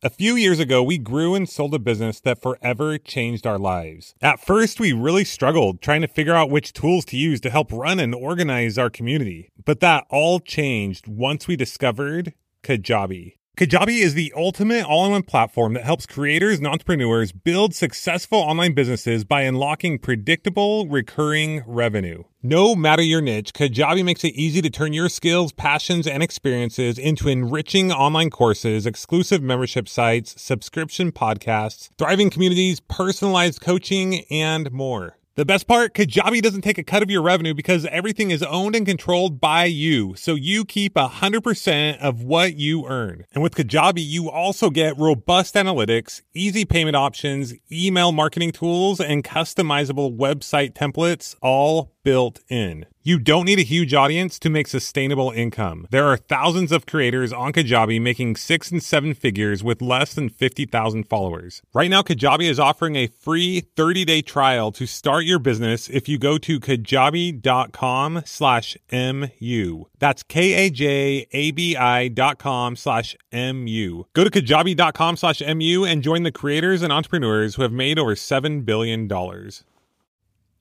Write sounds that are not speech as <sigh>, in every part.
A few years ago, we grew and sold a business that forever changed our lives. At first, we really struggled trying to figure out which tools to use to help run and organize our community. But that all changed once we discovered Kajabi. Kajabi is the ultimate all in one platform that helps creators and entrepreneurs build successful online businesses by unlocking predictable, recurring revenue. No matter your niche, Kajabi makes it easy to turn your skills, passions, and experiences into enriching online courses, exclusive membership sites, subscription podcasts, thriving communities, personalized coaching, and more. The best part, Kajabi doesn't take a cut of your revenue because everything is owned and controlled by you. So you keep 100% of what you earn. And with Kajabi, you also get robust analytics, easy payment options, email marketing tools, and customizable website templates all built in. You don't need a huge audience to make sustainable income. There are thousands of creators on Kajabi making six and seven figures with less than 50,000 followers. Right now, Kajabi is offering a free 30-day trial to start your business if you go to kajabi.com slash MU. That's K-A-J-A-B-I dot com slash M-U. Go to kajabi.com slash MU and join the creators and entrepreneurs who have made over $7 billion.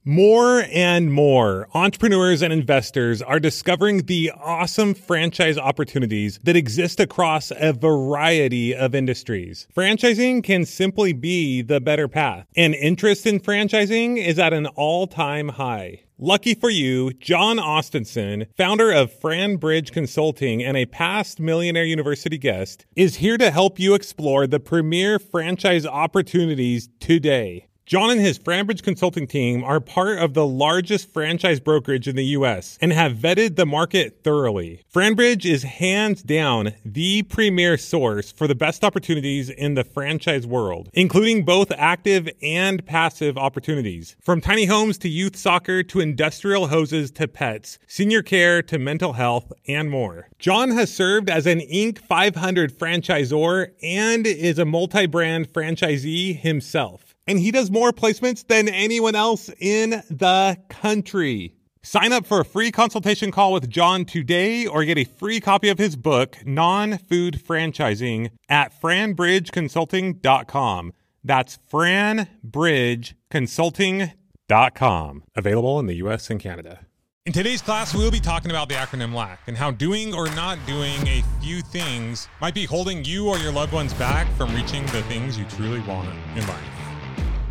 More and more entrepreneurs and investors are discovering the awesome franchise opportunities that exist across a variety of industries. Franchising can simply be the better path, and interest in franchising is at an all time high. Lucky for you, John Austinson, founder of FranBridge Consulting and a past Millionaire University guest, is here to help you explore the premier franchise opportunities today. John and his FranBridge consulting team are part of the largest franchise brokerage in the US and have vetted the market thoroughly. FranBridge is hands down the premier source for the best opportunities in the franchise world, including both active and passive opportunities. From tiny homes to youth soccer to industrial hoses to pets, senior care to mental health, and more. John has served as an Inc. 500 franchisor and is a multi brand franchisee himself and he does more placements than anyone else in the country. Sign up for a free consultation call with John today or get a free copy of his book, Non Food Franchising, at franbridgeconsulting.com. That's franbridgeconsulting.com. Available in the US and Canada. In today's class, we'll be talking about the acronym LACK and how doing or not doing a few things might be holding you or your loved ones back from reaching the things you truly want in life.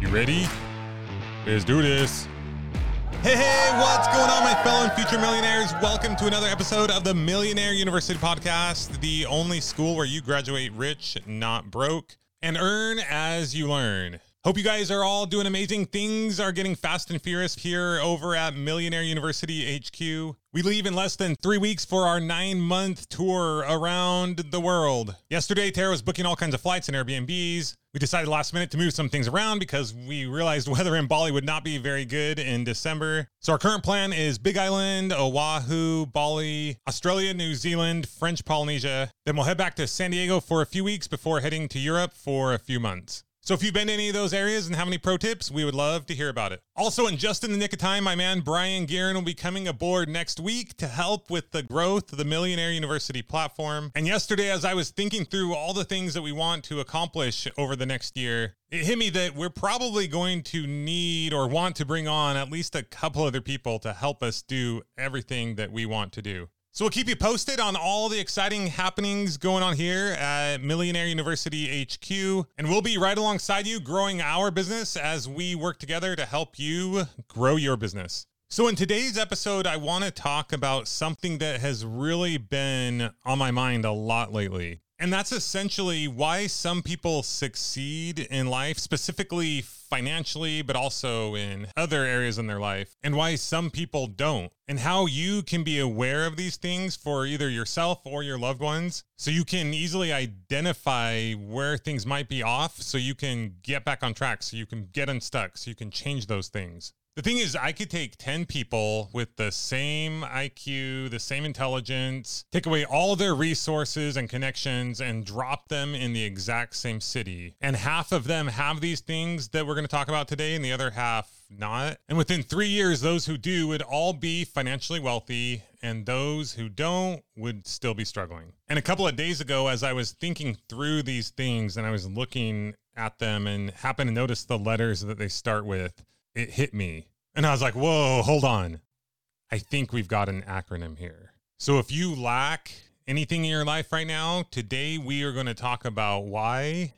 You ready? Let's do this. Hey, hey, what's going on, my fellow and future millionaires? Welcome to another episode of the Millionaire University Podcast, the only school where you graduate rich, not broke, and earn as you learn. Hope you guys are all doing amazing things, are getting fast and furious here over at Millionaire University HQ. We leave in less than three weeks for our nine month tour around the world. Yesterday, Tara was booking all kinds of flights and Airbnbs. We decided last minute to move some things around because we realized <laughs> weather in Bali would not be very good in December. So our current plan is Big Island, Oahu, Bali, Australia, New Zealand, French Polynesia. Then we'll head back to San Diego for a few weeks before heading to Europe for a few months. So if you've been to any of those areas and have any pro tips, we would love to hear about it. Also, in just in the nick of time, my man Brian Guerin will be coming aboard next week to help with the growth of the Millionaire University platform. And yesterday, as I was thinking through all the things that we want to accomplish over the next year, it hit me that we're probably going to need or want to bring on at least a couple other people to help us do everything that we want to do. So we'll keep you posted on all the exciting happenings going on here at Millionaire University HQ. And we'll be right alongside you growing our business as we work together to help you grow your business. So, in today's episode, I want to talk about something that has really been on my mind a lot lately. And that's essentially why some people succeed in life, specifically financially, but also in other areas in their life, and why some people don't, and how you can be aware of these things for either yourself or your loved ones so you can easily identify where things might be off so you can get back on track, so you can get unstuck, so you can change those things. The thing is, I could take 10 people with the same IQ, the same intelligence, take away all their resources and connections and drop them in the exact same city. And half of them have these things that we're going to talk about today, and the other half not. And within three years, those who do would all be financially wealthy, and those who don't would still be struggling. And a couple of days ago, as I was thinking through these things and I was looking at them and happened to notice the letters that they start with, it hit me. And I was like, whoa, hold on. I think we've got an acronym here. So if you lack anything in your life right now, today we are going to talk about why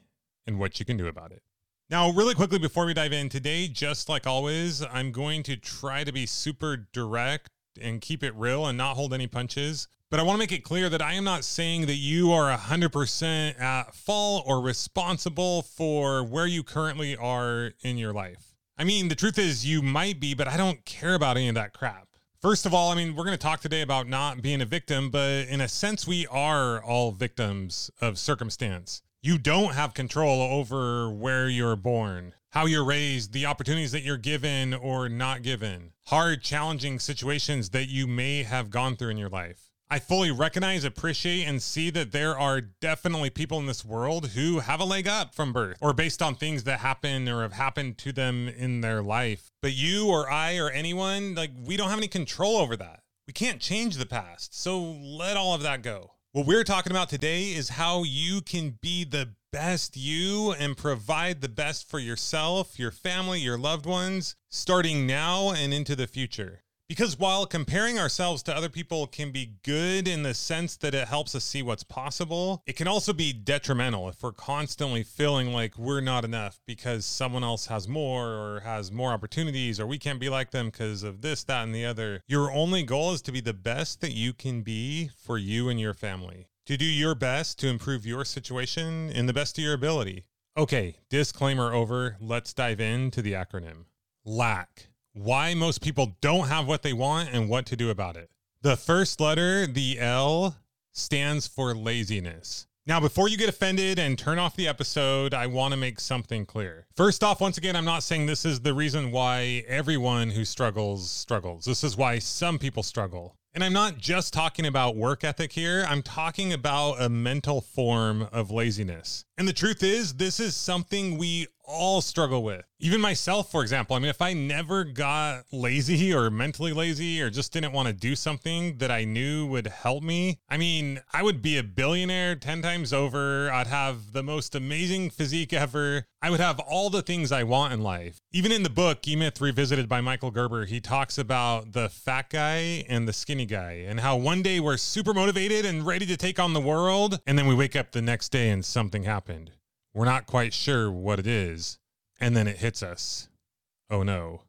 and what you can do about it. Now, really quickly before we dive in, today, just like always, I'm going to try to be super direct and keep it real and not hold any punches. But I want to make it clear that I am not saying that you are 100% at fault or responsible for where you currently are in your life. I mean, the truth is, you might be, but I don't care about any of that crap. First of all, I mean, we're going to talk today about not being a victim, but in a sense, we are all victims of circumstance. You don't have control over where you're born, how you're raised, the opportunities that you're given or not given, hard, challenging situations that you may have gone through in your life. I fully recognize, appreciate, and see that there are definitely people in this world who have a leg up from birth or based on things that happen or have happened to them in their life. But you or I or anyone, like, we don't have any control over that. We can't change the past. So let all of that go. What we're talking about today is how you can be the best you and provide the best for yourself, your family, your loved ones, starting now and into the future. Because while comparing ourselves to other people can be good in the sense that it helps us see what's possible, it can also be detrimental if we're constantly feeling like we're not enough because someone else has more or has more opportunities or we can't be like them because of this, that, and the other. Your only goal is to be the best that you can be for you and your family, to do your best to improve your situation in the best of your ability. Okay, disclaimer over. Let's dive into the acronym LACK why most people don't have what they want and what to do about it. The first letter, the L, stands for laziness. Now, before you get offended and turn off the episode, I want to make something clear. First off, once again, I'm not saying this is the reason why everyone who struggles struggles. This is why some people struggle. And I'm not just talking about work ethic here, I'm talking about a mental form of laziness. And the truth is, this is something we all struggle with. Even myself, for example. I mean, if I never got lazy or mentally lazy or just didn't want to do something that I knew would help me, I mean, I would be a billionaire 10 times over. I'd have the most amazing physique ever. I would have all the things I want in life. Even in the book, E Myth Revisited by Michael Gerber, he talks about the fat guy and the skinny guy and how one day we're super motivated and ready to take on the world. And then we wake up the next day and something happened. We're not quite sure what it is. And then it hits us. Oh no,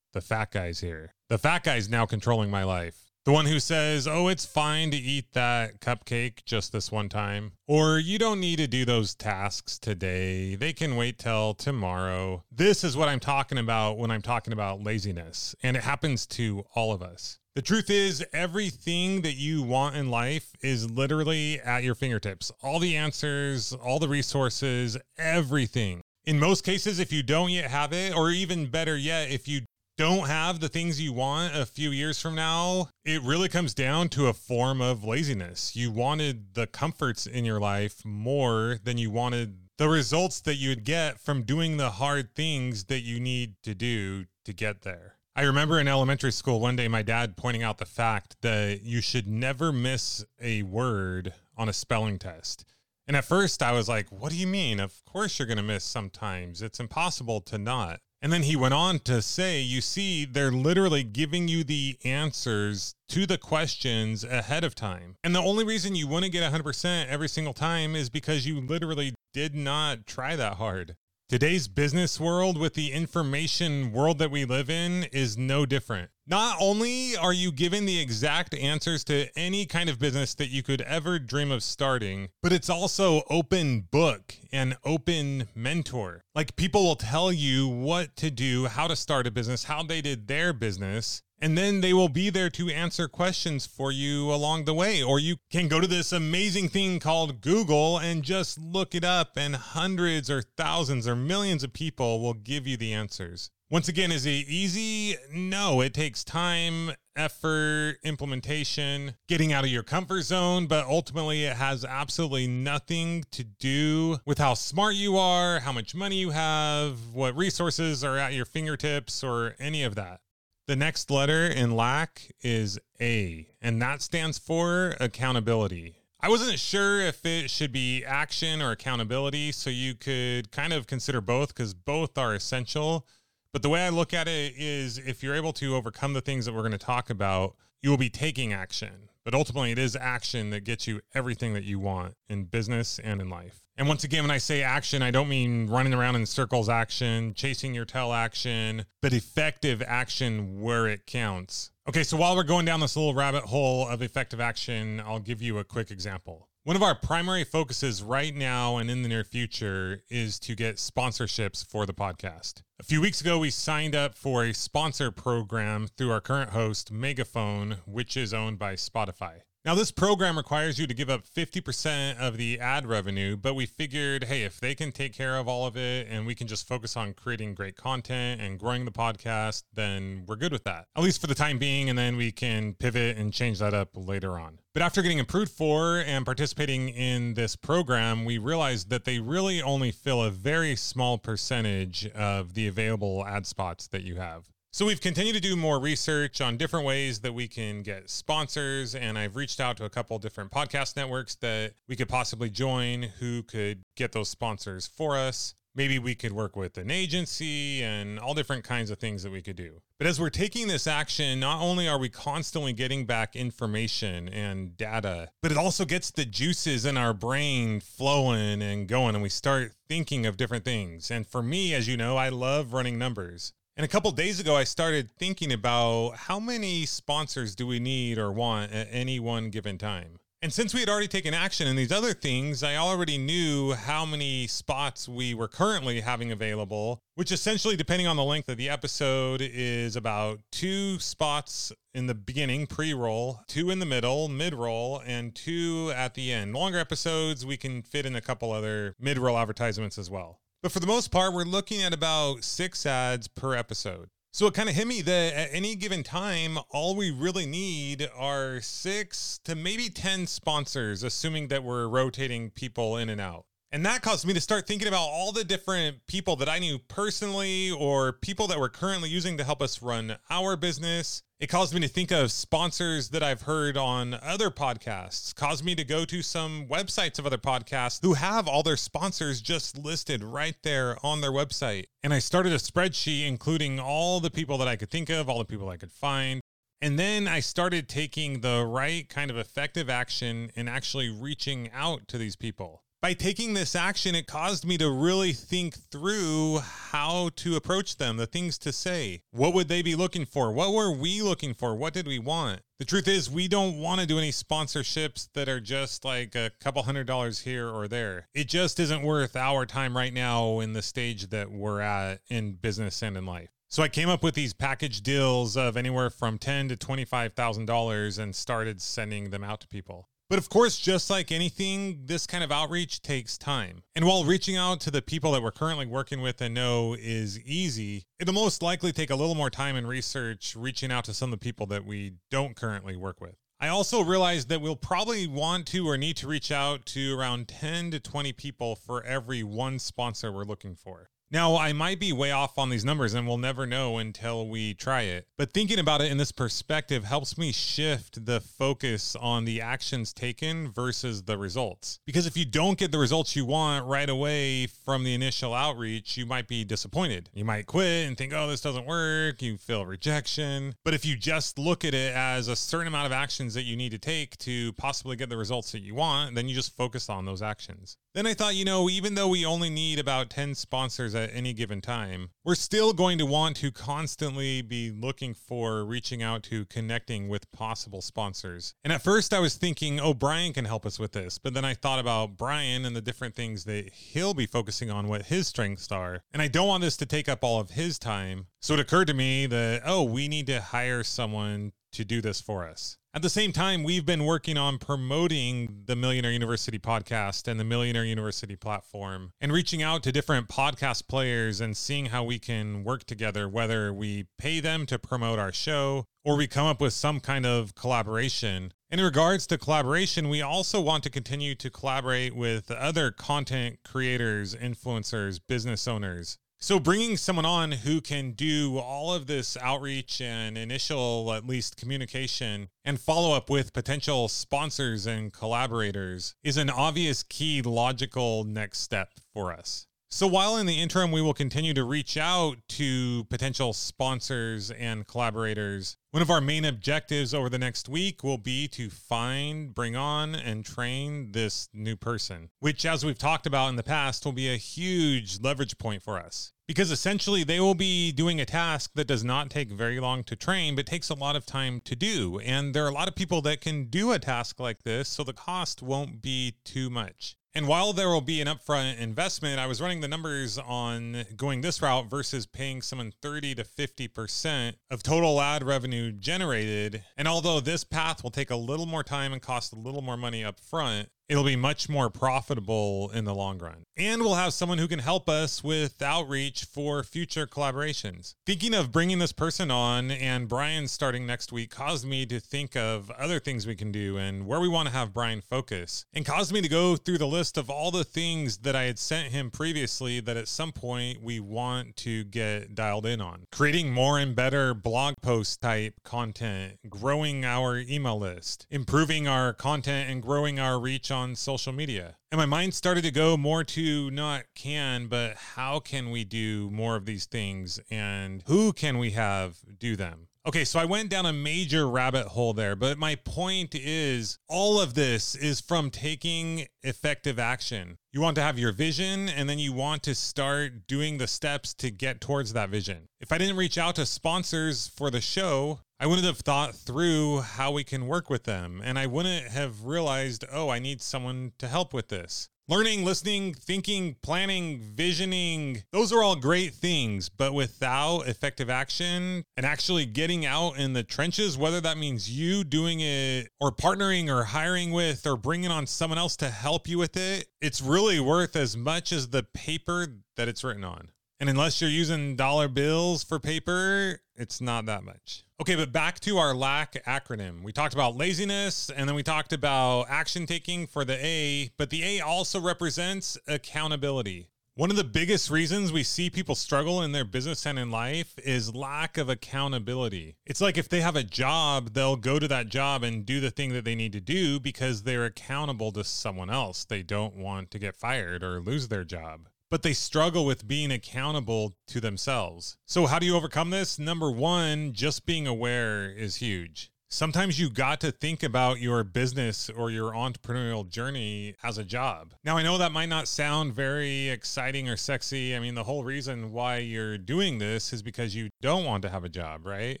the fat guy's here. The fat guy's now controlling my life. The one who says, oh, it's fine to eat that cupcake just this one time. Or you don't need to do those tasks today. They can wait till tomorrow. This is what I'm talking about when I'm talking about laziness. And it happens to all of us. The truth is, everything that you want in life is literally at your fingertips. All the answers, all the resources, everything. In most cases, if you don't yet have it, or even better yet, if you don't have the things you want a few years from now, it really comes down to a form of laziness. You wanted the comforts in your life more than you wanted the results that you'd get from doing the hard things that you need to do to get there. I remember in elementary school one day my dad pointing out the fact that you should never miss a word on a spelling test. And at first I was like, what do you mean? Of course you're going to miss sometimes. It's impossible to not. And then he went on to say, you see, they're literally giving you the answers to the questions ahead of time. And the only reason you wouldn't get 100% every single time is because you literally did not try that hard. Today's business world with the information world that we live in is no different. Not only are you given the exact answers to any kind of business that you could ever dream of starting, but it's also open book and open mentor. Like people will tell you what to do, how to start a business, how they did their business, and then they will be there to answer questions for you along the way. Or you can go to this amazing thing called Google and just look it up, and hundreds or thousands or millions of people will give you the answers. Once again, is it easy? No, it takes time, effort, implementation, getting out of your comfort zone, but ultimately it has absolutely nothing to do with how smart you are, how much money you have, what resources are at your fingertips, or any of that. The next letter in LAC is A, and that stands for accountability. I wasn't sure if it should be action or accountability, so you could kind of consider both because both are essential. But the way I look at it is if you're able to overcome the things that we're going to talk about, you will be taking action. But ultimately, it is action that gets you everything that you want in business and in life. And once again, when I say action, I don't mean running around in circles action, chasing your tail action, but effective action where it counts. Okay, so while we're going down this little rabbit hole of effective action, I'll give you a quick example. One of our primary focuses right now and in the near future is to get sponsorships for the podcast. A few weeks ago, we signed up for a sponsor program through our current host, Megaphone, which is owned by Spotify. Now, this program requires you to give up 50% of the ad revenue, but we figured, hey, if they can take care of all of it and we can just focus on creating great content and growing the podcast, then we're good with that, at least for the time being. And then we can pivot and change that up later on. But after getting approved for and participating in this program, we realized that they really only fill a very small percentage of the available ad spots that you have. So we've continued to do more research on different ways that we can get sponsors, and I've reached out to a couple different podcast networks that we could possibly join who could get those sponsors for us. Maybe we could work with an agency and all different kinds of things that we could do. But as we're taking this action, not only are we constantly getting back information and data, but it also gets the juices in our brain flowing and going, and we start thinking of different things. And for me, as you know, I love running numbers. And a couple days ago, I started thinking about how many sponsors do we need or want at any one given time. And since we had already taken action in these other things, I already knew how many spots we were currently having available, which essentially, depending on the length of the episode, is about two spots in the beginning, pre roll, two in the middle, mid roll, and two at the end. Longer episodes, we can fit in a couple other mid roll advertisements as well. But for the most part, we're looking at about six ads per episode. So it kind of hit me that at any given time, all we really need are six to maybe 10 sponsors, assuming that we're rotating people in and out. And that caused me to start thinking about all the different people that I knew personally or people that we're currently using to help us run our business. It caused me to think of sponsors that I've heard on other podcasts, caused me to go to some websites of other podcasts who have all their sponsors just listed right there on their website. And I started a spreadsheet including all the people that I could think of, all the people I could find. And then I started taking the right kind of effective action and actually reaching out to these people by taking this action, it caused me to really think through how to approach them, the things to say. What would they be looking for? What were we looking for? What did we want? The truth is, we don't want to do any sponsorships that are just like a couple hundred dollars here or there. It just isn't worth our time right now in the stage that we're at in business and in life. So I came up with these package deals of anywhere from ten to twenty-five thousand dollars and started sending them out to people. But of course, just like anything, this kind of outreach takes time. And while reaching out to the people that we're currently working with and know is easy, it'll most likely take a little more time and research reaching out to some of the people that we don't currently work with. I also realized that we'll probably want to or need to reach out to around 10 to 20 people for every one sponsor we're looking for. Now, I might be way off on these numbers and we'll never know until we try it. But thinking about it in this perspective helps me shift the focus on the actions taken versus the results. Because if you don't get the results you want right away from the initial outreach, you might be disappointed. You might quit and think, oh, this doesn't work. You feel rejection. But if you just look at it as a certain amount of actions that you need to take to possibly get the results that you want, then you just focus on those actions. Then I thought, you know, even though we only need about 10 sponsors at any given time, we're still going to want to constantly be looking for reaching out to connecting with possible sponsors. And at first I was thinking, oh, Brian can help us with this. But then I thought about Brian and the different things that he'll be focusing on, what his strengths are. And I don't want this to take up all of his time. So it occurred to me that, oh, we need to hire someone to do this for us. At the same time, we've been working on promoting the Millionaire University podcast and the Millionaire University platform and reaching out to different podcast players and seeing how we can work together, whether we pay them to promote our show or we come up with some kind of collaboration. In regards to collaboration, we also want to continue to collaborate with other content creators, influencers, business owners so, bringing someone on who can do all of this outreach and initial, at least, communication and follow up with potential sponsors and collaborators is an obvious, key, logical next step for us. So, while in the interim, we will continue to reach out to potential sponsors and collaborators, one of our main objectives over the next week will be to find, bring on, and train this new person, which, as we've talked about in the past, will be a huge leverage point for us. Because essentially, they will be doing a task that does not take very long to train, but takes a lot of time to do. And there are a lot of people that can do a task like this, so the cost won't be too much. And while there will be an upfront investment, I was running the numbers on going this route versus paying someone 30 to 50% of total ad revenue generated. And although this path will take a little more time and cost a little more money up front, it'll be much more profitable in the long run. And we'll have someone who can help us with outreach for future collaborations. Thinking of bringing this person on and Brian starting next week caused me to think of other things we can do and where we want to have Brian focus, and caused me to go through the list of all the things that I had sent him previously that at some point we want to get dialed in on. Creating more and better blog post type content, growing our email list, improving our content and growing our reach on social media. And my mind started to go more to not can, but how can we do more of these things and who can we have do them? Okay, so I went down a major rabbit hole there, but my point is all of this is from taking effective action. You want to have your vision and then you want to start doing the steps to get towards that vision. If I didn't reach out to sponsors for the show, I wouldn't have thought through how we can work with them. And I wouldn't have realized, oh, I need someone to help with this. Learning, listening, thinking, planning, visioning, those are all great things. But without effective action and actually getting out in the trenches, whether that means you doing it or partnering or hiring with or bringing on someone else to help you with it, it's really worth as much as the paper that it's written on. And unless you're using dollar bills for paper, it's not that much. Okay, but back to our LACK acronym. We talked about laziness and then we talked about action taking for the A, but the A also represents accountability. One of the biggest reasons we see people struggle in their business and in life is lack of accountability. It's like if they have a job, they'll go to that job and do the thing that they need to do because they're accountable to someone else. They don't want to get fired or lose their job but they struggle with being accountable to themselves. So, how do you overcome this? Number one, just being aware is huge. Sometimes you got to think about your business or your entrepreneurial journey as a job. Now, I know that might not sound very exciting or sexy. I mean, the whole reason why you're doing this is because you don't want to have a job, right?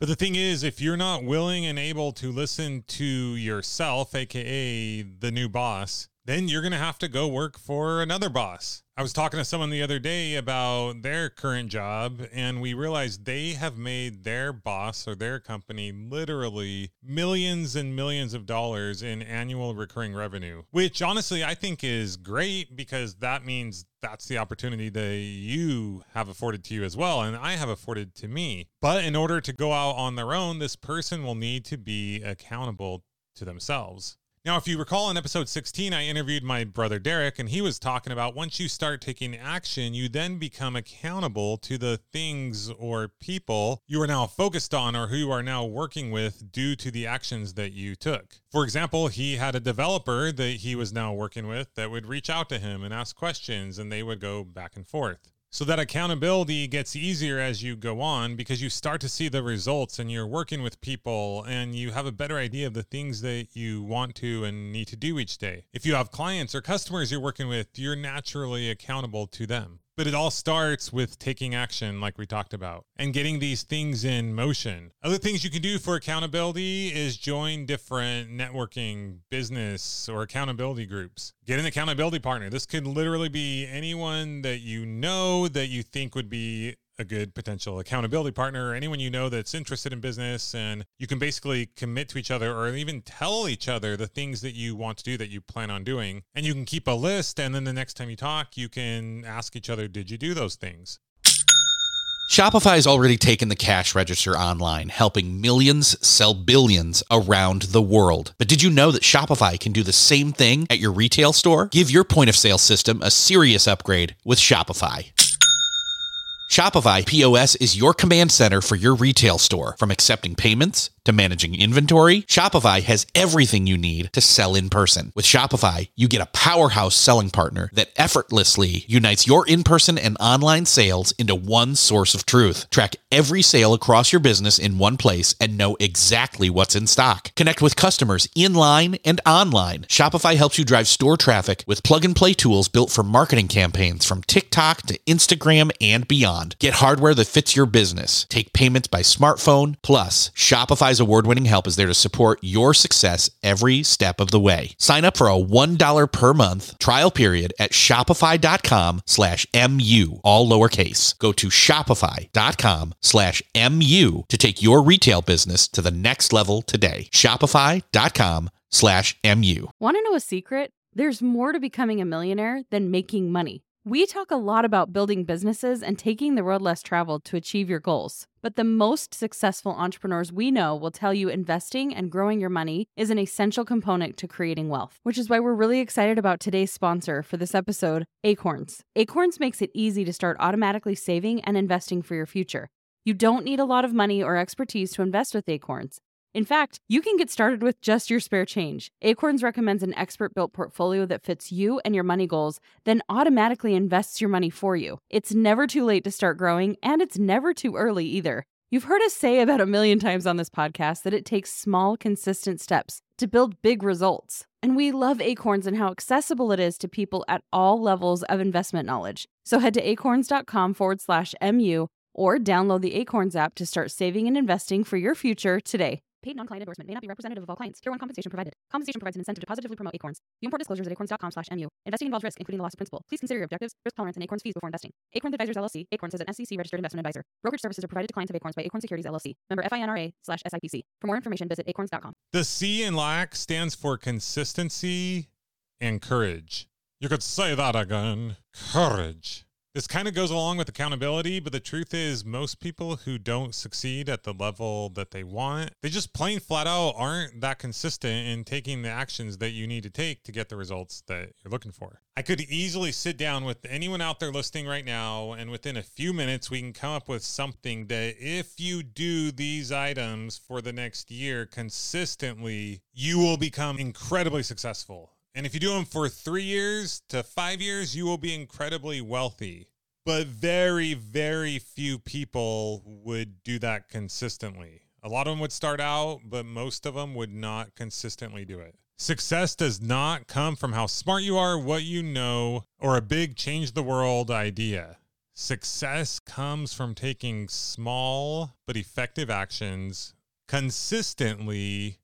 But the thing is, if you're not willing and able to listen to yourself, AKA the new boss, then you're going to have to go work for another boss. I was talking to someone the other day about their current job, and we realized they have made their boss or their company literally millions and millions of dollars in annual recurring revenue, which honestly I think is great because that means that's the opportunity that you have afforded to you as well, and I have afforded to me. But in order to go out on their own, this person will need to be accountable to themselves. Now, if you recall in episode 16, I interviewed my brother Derek, and he was talking about once you start taking action, you then become accountable to the things or people you are now focused on or who you are now working with due to the actions that you took. For example, he had a developer that he was now working with that would reach out to him and ask questions, and they would go back and forth. So that accountability gets easier as you go on because you start to see the results and you're working with people and you have a better idea of the things that you want to and need to do each day. If you have clients or customers you're working with, you're naturally accountable to them. But it all starts with taking action, like we talked about, and getting these things in motion. Other things you can do for accountability is join different networking, business, or accountability groups. Get an accountability partner. This could literally be anyone that you know that you think would be a good potential accountability partner or anyone you know that's interested in business and you can basically commit to each other or even tell each other the things that you want to do that you plan on doing and you can keep a list and then the next time you talk you can ask each other did you do those things Shopify has already taken the cash register online, helping millions sell billions around the world. But did you know that Shopify can do the same thing at your retail store? Give your point of sale system a serious upgrade with Shopify. Shopify POS is your command center for your retail store. From accepting payments to managing inventory, Shopify has everything you need to sell in person. With Shopify, you get a powerhouse selling partner that effortlessly unites your in person and online sales into one source of truth. Track every sale across your business in one place and know exactly what's in stock. Connect with customers in line and online. Shopify helps you drive store traffic with plug and play tools built for marketing campaigns from TikTok to Instagram and beyond. Get hardware that fits your business. Take payments by smartphone. Plus, Shopify's award winning help is there to support your success every step of the way. Sign up for a $1 per month trial period at shopify.com slash MU, all lowercase. Go to shopify.com slash MU to take your retail business to the next level today. Shopify.com slash MU. Want to know a secret? There's more to becoming a millionaire than making money. We talk a lot about building businesses and taking the road less traveled to achieve your goals. But the most successful entrepreneurs we know will tell you investing and growing your money is an essential component to creating wealth, which is why we're really excited about today's sponsor for this episode, Acorns. Acorns makes it easy to start automatically saving and investing for your future. You don't need a lot of money or expertise to invest with Acorns. In fact, you can get started with just your spare change. Acorns recommends an expert built portfolio that fits you and your money goals, then automatically invests your money for you. It's never too late to start growing, and it's never too early either. You've heard us say about a million times on this podcast that it takes small, consistent steps to build big results. And we love Acorns and how accessible it is to people at all levels of investment knowledge. So head to acorns.com forward slash MU or download the Acorns app to start saving and investing for your future today. Paid non-client endorsement may not be representative of all clients. Tier 1 compensation provided. Compensation provides an incentive to positively promote Acorns. View important disclosures at acorns.com slash MU. Investing involves risk, including the loss of principal. Please consider your objectives, risk tolerance, and Acorns fees before investing. Acorns Advisors LLC. Acorns is an SEC-registered investment advisor. Brokerage services are provided to clients of Acorns by Acorn Securities LLC. Member FINRA slash SIPC. For more information, visit acorns.com. The C in lack stands for consistency and courage. You could say that again. Courage. This kind of goes along with accountability, but the truth is, most people who don't succeed at the level that they want, they just plain flat out aren't that consistent in taking the actions that you need to take to get the results that you're looking for. I could easily sit down with anyone out there listening right now, and within a few minutes, we can come up with something that if you do these items for the next year consistently, you will become incredibly successful. And if you do them for three years to five years, you will be incredibly wealthy. But very, very few people would do that consistently. A lot of them would start out, but most of them would not consistently do it. Success does not come from how smart you are, what you know, or a big change the world idea. Success comes from taking small but effective actions consistently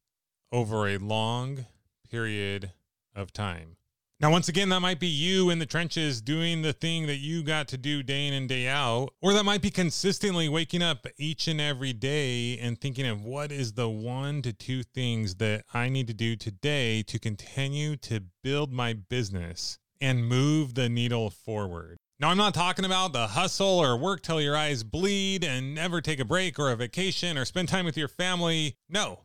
over a long period of time. Now, once again, that might be you in the trenches doing the thing that you got to do day in and day out, or that might be consistently waking up each and every day and thinking of what is the one to two things that I need to do today to continue to build my business and move the needle forward. Now, I'm not talking about the hustle or work till your eyes bleed and never take a break or a vacation or spend time with your family. No,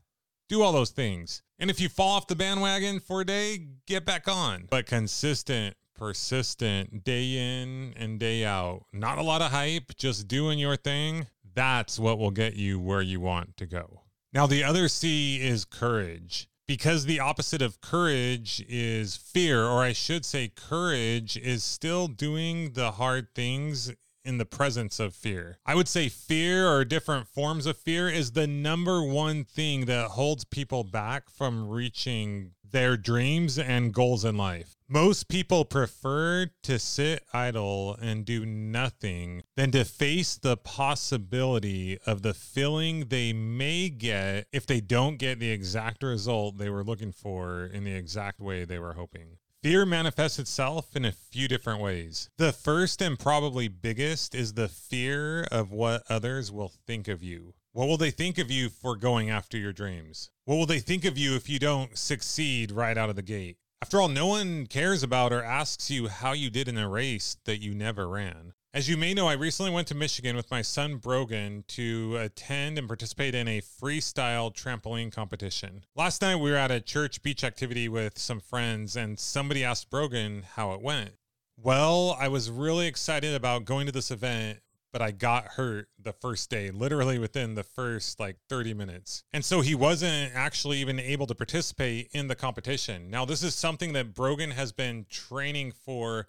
do all those things. And if you fall off the bandwagon for a day, get back on. But consistent, persistent, day in and day out. Not a lot of hype, just doing your thing. That's what will get you where you want to go. Now, the other C is courage. Because the opposite of courage is fear, or I should say, courage is still doing the hard things in the presence of fear. I would say fear or different forms of fear is the number one thing that holds people back from reaching their dreams and goals in life. Most people prefer to sit idle and do nothing than to face the possibility of the feeling they may get if they don't get the exact result they were looking for in the exact way they were hoping. Fear manifests itself in a few different ways. The first and probably biggest is the fear of what others will think of you. What will they think of you for going after your dreams? What will they think of you if you don't succeed right out of the gate? After all, no one cares about or asks you how you did in a race that you never ran. As you may know, I recently went to Michigan with my son Brogan to attend and participate in a freestyle trampoline competition. Last night we were at a church beach activity with some friends, and somebody asked Brogan how it went. Well, I was really excited about going to this event, but I got hurt the first day, literally within the first like 30 minutes. And so he wasn't actually even able to participate in the competition. Now, this is something that Brogan has been training for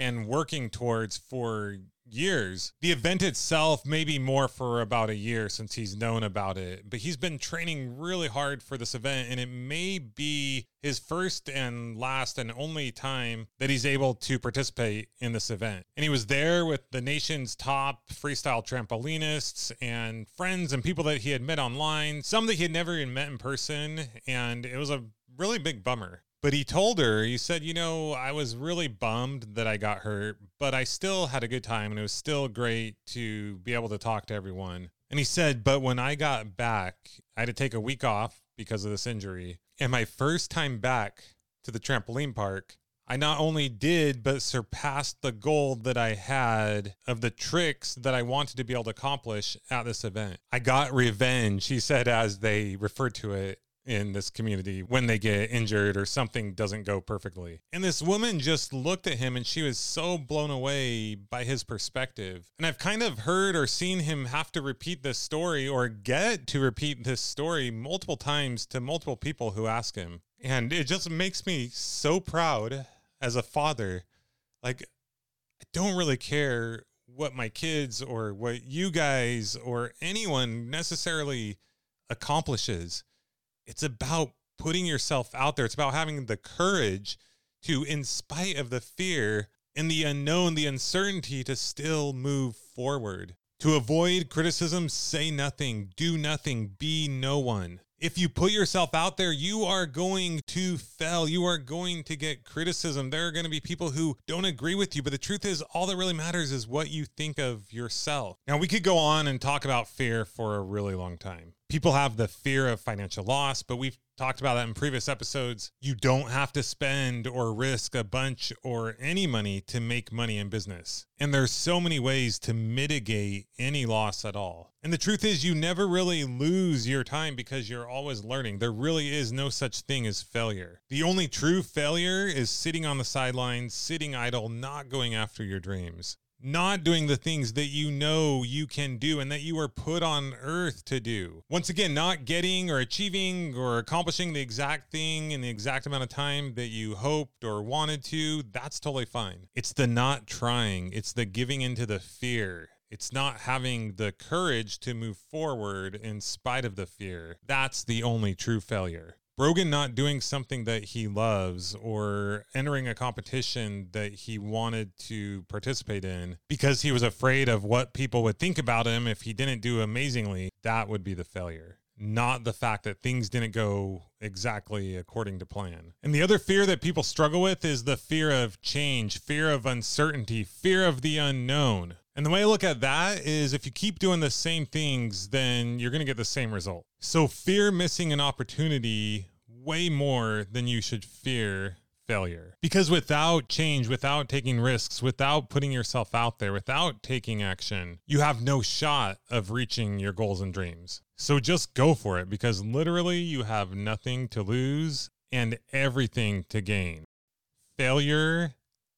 and working towards for years. The event itself may be more for about a year since he's known about it, but he's been training really hard for this event, and it may be his first and last and only time that he's able to participate in this event. And he was there with the nation's top freestyle trampolinists and friends and people that he had met online, some that he had never even met in person, and it was a really big bummer. But he told her, he said, you know, I was really bummed that I got hurt, but I still had a good time and it was still great to be able to talk to everyone. And he said, but when I got back, I had to take a week off because of this injury. And my first time back to the trampoline park, I not only did, but surpassed the goal that I had of the tricks that I wanted to be able to accomplish at this event. I got revenge, he said, as they referred to it in this community when they get injured or something doesn't go perfectly. And this woman just looked at him and she was so blown away by his perspective. And I've kind of heard or seen him have to repeat this story or get to repeat this story multiple times to multiple people who ask him. And it just makes me so proud as a father. Like, I don't really care what my kids or what you guys or anyone necessarily accomplishes it's about putting yourself out there. It's about having the courage to, in spite of the fear and the unknown, the uncertainty, to still move forward. To avoid criticism, say nothing, do nothing, be no one. If you put yourself out there, you are going to fail. You are going to get criticism. There are going to be people who don't agree with you. But the truth is, all that really matters is what you think of yourself. Now, we could go on and talk about fear for a really long time people have the fear of financial loss, but we've talked about that in previous episodes. You don't have to spend or risk a bunch or any money to make money in business. And there's so many ways to mitigate any loss at all. And the truth is, you never really lose your time because you're always learning. There really is no such thing as failure. The only true failure is sitting on the sidelines, sitting idle, not going after your dreams not doing the things that you know you can do and that you were put on earth to do. Once again, not getting or achieving or accomplishing the exact thing in the exact amount of time that you hoped or wanted to, that's totally fine. It's the not trying, it's the giving into the fear. It's not having the courage to move forward in spite of the fear. That's the only true failure. Brogan not doing something that he loves or entering a competition that he wanted to participate in because he was afraid of what people would think about him if he didn't do amazingly, that would be the failure. Not the fact that things didn't go exactly according to plan. And the other fear that people struggle with is the fear of change, fear of uncertainty, fear of the unknown. And the way I look at that is if you keep doing the same things, then you're going to get the same result. So fear missing an opportunity way more than you should fear failure. Because without change, without taking risks, without putting yourself out there, without taking action, you have no shot of reaching your goals and dreams. So just go for it because literally you have nothing to lose and everything to gain. Failure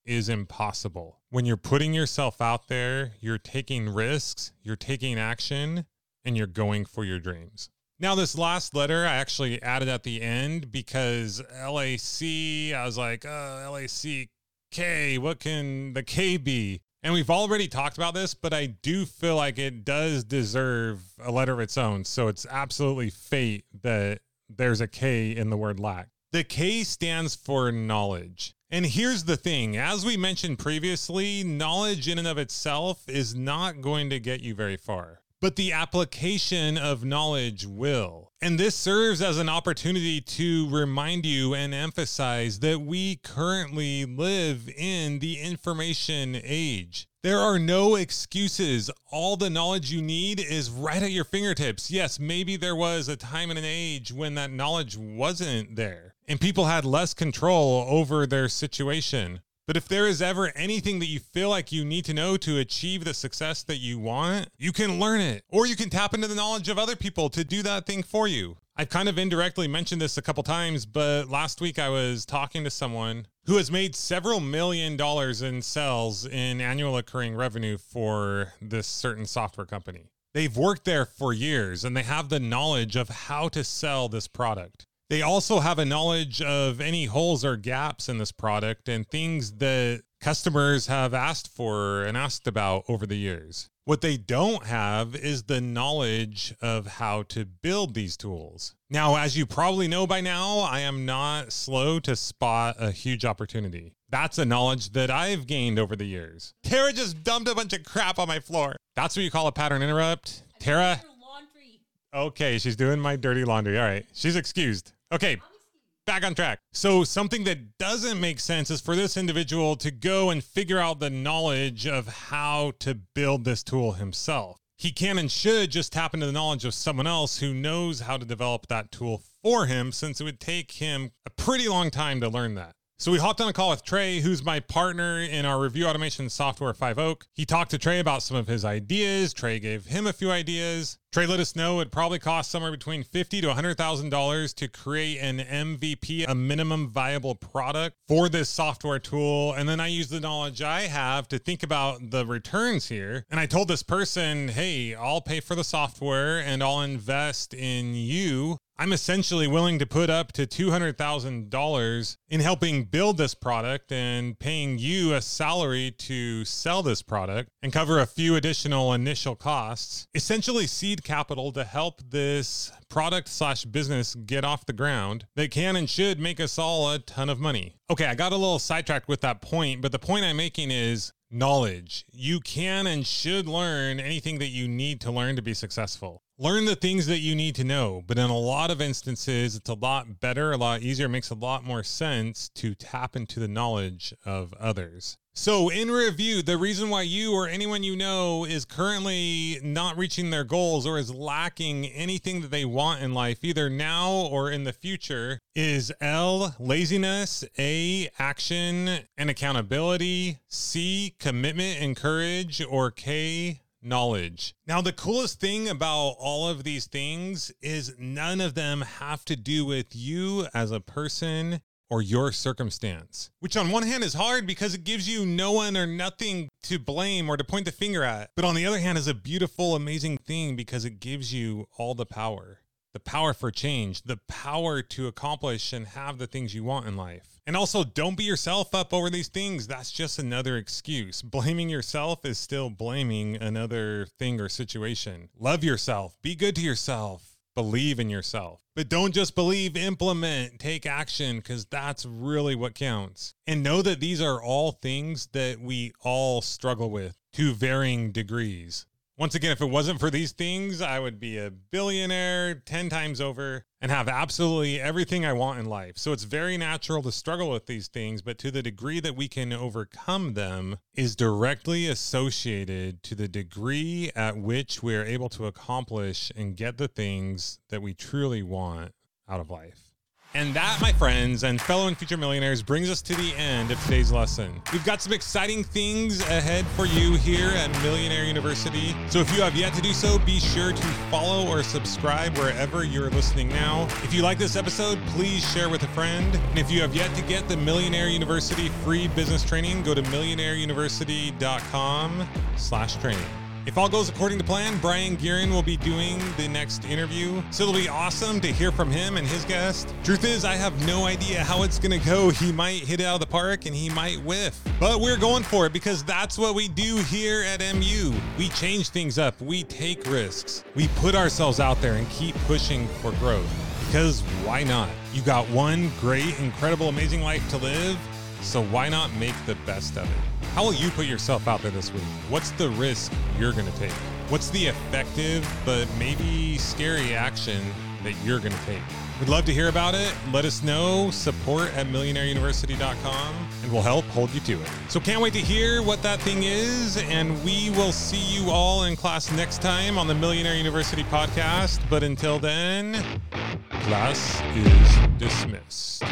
is impossible. When you're putting yourself out there, you're taking risks, you're taking action, and you're going for your dreams. Now, this last letter I actually added at the end because LAC, I was like, uh, LAC K, what can the K be? And we've already talked about this, but I do feel like it does deserve a letter of its own. So it's absolutely fate that there's a K in the word lack. The K stands for knowledge. And here's the thing as we mentioned previously, knowledge in and of itself is not going to get you very far but the application of knowledge will. And this serves as an opportunity to remind you and emphasize that we currently live in the information age. There are no excuses. All the knowledge you need is right at your fingertips. Yes, maybe there was a time and an age when that knowledge wasn't there and people had less control over their situation. But if there is ever anything that you feel like you need to know to achieve the success that you want, you can learn it. Or you can tap into the knowledge of other people to do that thing for you. I've kind of indirectly mentioned this a couple times, but last week I was talking to someone who has made several million dollars in sales in annual occurring revenue for this certain software company. They've worked there for years and they have the knowledge of how to sell this product. They also have a knowledge of any holes or gaps in this product and things that customers have asked for and asked about over the years. What they don't have is the knowledge of how to build these tools. Now, as you probably know by now, I am not slow to spot a huge opportunity. That's a knowledge that I've gained over the years. Tara just dumped a bunch of crap on my floor. That's what you call a pattern interrupt. Tara? Okay, she's doing my dirty laundry. All right, she's excused. Okay, back on track. So, something that doesn't make sense is for this individual to go and figure out the knowledge of how to build this tool himself. He can and should just tap into the knowledge of someone else who knows how to develop that tool for him, since it would take him a pretty long time to learn that. So we hopped on a call with Trey, who's my partner in our review automation software, Five Oak. He talked to Trey about some of his ideas. Trey gave him a few ideas. Trey let us know it probably costs somewhere between fifty to hundred thousand dollars to create an MVP, a minimum viable product for this software tool. And then I use the knowledge I have to think about the returns here. And I told this person, hey, I'll pay for the software and I'll invest in you I'm essentially willing to put up to $200,000 in helping build this product and paying you a salary to sell this product and cover a few additional initial costs. Essentially, seed capital to help this product slash business get off the ground that can and should make us all a ton of money. Okay, I got a little sidetracked with that point, but the point I'm making is knowledge. You can and should learn anything that you need to learn to be successful learn the things that you need to know. But in a lot of instances, it's a lot better, a lot easier, makes a lot more sense to tap into the knowledge of others. So, in review, the reason why you or anyone you know is currently not reaching their goals or is lacking anything that they want in life, either now or in the future, is L, laziness, A, action and accountability, C, commitment and courage, or K, knowledge. Now, the coolest thing about all of these things is none of them have to do with you as a person or your circumstance, which on one hand is hard because it gives you no one or nothing to blame or to point the finger at. But on the other hand, is a beautiful, amazing thing because it gives you all the power the power for change, the power to accomplish and have the things you want in life. And also, don't beat yourself up over these things. That's just another excuse. Blaming yourself is still blaming another thing or situation. Love yourself, be good to yourself, believe in yourself. But don't just believe, implement, take action, because that's really what counts. And know that these are all things that we all struggle with to varying degrees. Once again, if it wasn't for these things, I would be a billionaire 10 times over and have absolutely everything I want in life. So it's very natural to struggle with these things, but to the degree that we can overcome them is directly associated to the degree at which we are able to accomplish and get the things that we truly want out of life. And that, my friends and fellow and future millionaires, brings us to the end of today's lesson. We've got some exciting things ahead for you here at Millionaire University. So if you have yet to do so, be sure to follow or subscribe wherever you're listening now. If you like this episode, please share with a friend. And if you have yet to get the Millionaire University free business training, go to millionaireuniversity.com slash training. If all goes according to plan, Brian Gearin will be doing the next interview. So it'll be awesome to hear from him and his guest. Truth is, I have no idea how it's going to go. He might hit it out of the park and he might whiff. But we're going for it because that's what we do here at MU. We change things up, we take risks, we put ourselves out there and keep pushing for growth. Because why not? You got one great, incredible, amazing life to live. So why not make the best of it? How will you put yourself out there this week? What's the risk you're going to take? What's the effective but maybe scary action that you're going to take. We'd love to hear about it. Let us know. Support at millionaireuniversity.com and we'll help hold you to it. So can't wait to hear what that thing is. And we will see you all in class next time on the Millionaire University podcast. But until then, class is dismissed.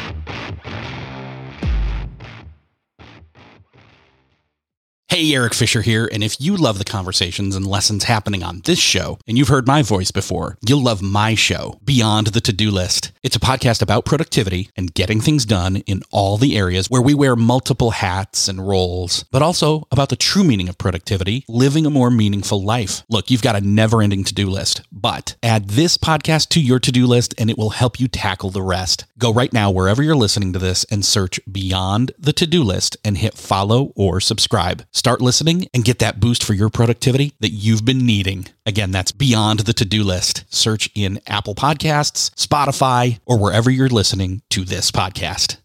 Hey, Erik Fisher here, and if you love the conversations and lessons happening on this show, and you've heard my voice before, you'll love my show, Beyond the To Do List. It's a podcast about productivity and getting things done in all the areas where we wear multiple hats and roles, but also about the true meaning of productivity, living a more meaningful life. Look, you've got a never ending to do list, but add this podcast to your to do list and it will help you tackle the rest. Go right now, wherever you're listening to this, and search Beyond the To Do List and hit follow or subscribe. Start listening and get that boost for your productivity that you've been needing. Again, that's beyond the to do list. Search in Apple Podcasts, Spotify, or wherever you're listening to this podcast.